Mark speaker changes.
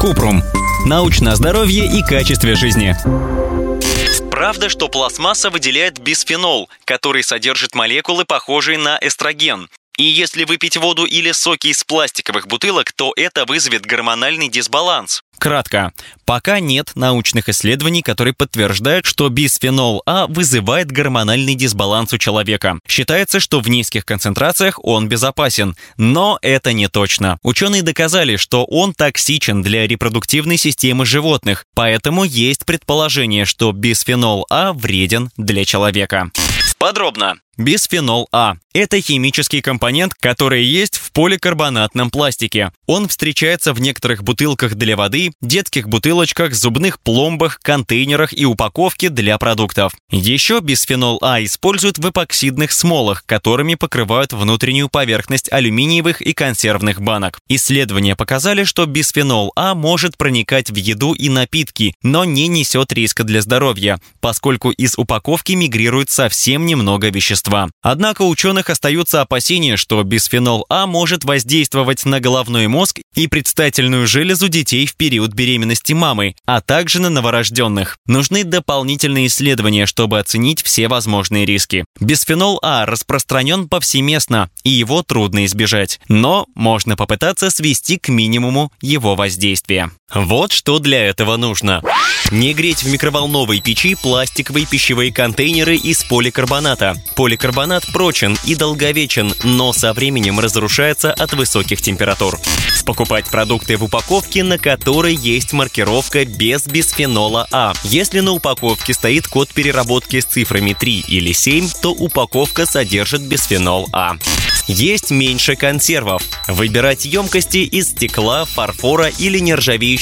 Speaker 1: Купрум. Научное здоровье и качестве жизни.
Speaker 2: Правда, что пластмасса выделяет бисфенол, который содержит молекулы, похожие на эстроген. И если выпить воду или соки из пластиковых бутылок, то это вызовет гормональный дисбаланс.
Speaker 1: Кратко. Пока нет научных исследований, которые подтверждают, что бисфенол А вызывает гормональный дисбаланс у человека. Считается, что в низких концентрациях он безопасен. Но это не точно. Ученые доказали, что он токсичен для репродуктивной системы животных, поэтому есть предположение, что бисфенол А вреден для человека.
Speaker 2: Подробно.
Speaker 1: Бисфенол А – это химический компонент, который есть в поликарбонатном пластике. Он встречается в некоторых бутылках для воды, детских бутылочках, зубных пломбах, контейнерах и упаковке для продуктов. Еще бисфенол А используют в эпоксидных смолах, которыми покрывают внутреннюю поверхность алюминиевых и консервных банок. Исследования показали, что бисфенол А может проникать в еду и напитки, но не несет риска для здоровья, поскольку из упаковки мигрирует совсем немного вещества вещества. Однако у ученых остаются опасения, что бисфенол А может воздействовать на головной мозг и предстательную железу детей в период беременности мамы, а также на новорожденных. Нужны дополнительные исследования, чтобы оценить все возможные риски. Бисфенол А распространен повсеместно, и его трудно избежать. Но можно попытаться свести к минимуму его воздействие. Вот что для этого нужно. Не греть в микроволновой печи пластиковые пищевые контейнеры из поликарбоната. Поликарбонат прочен и долговечен, но со временем разрушается от высоких температур. Покупать продукты в упаковке, на которой есть маркировка без бисфенола А. Если на упаковке стоит код переработки с цифрами 3 или 7, то упаковка содержит бисфенол А. Есть меньше консервов. Выбирать емкости из стекла, фарфора или нержавеющей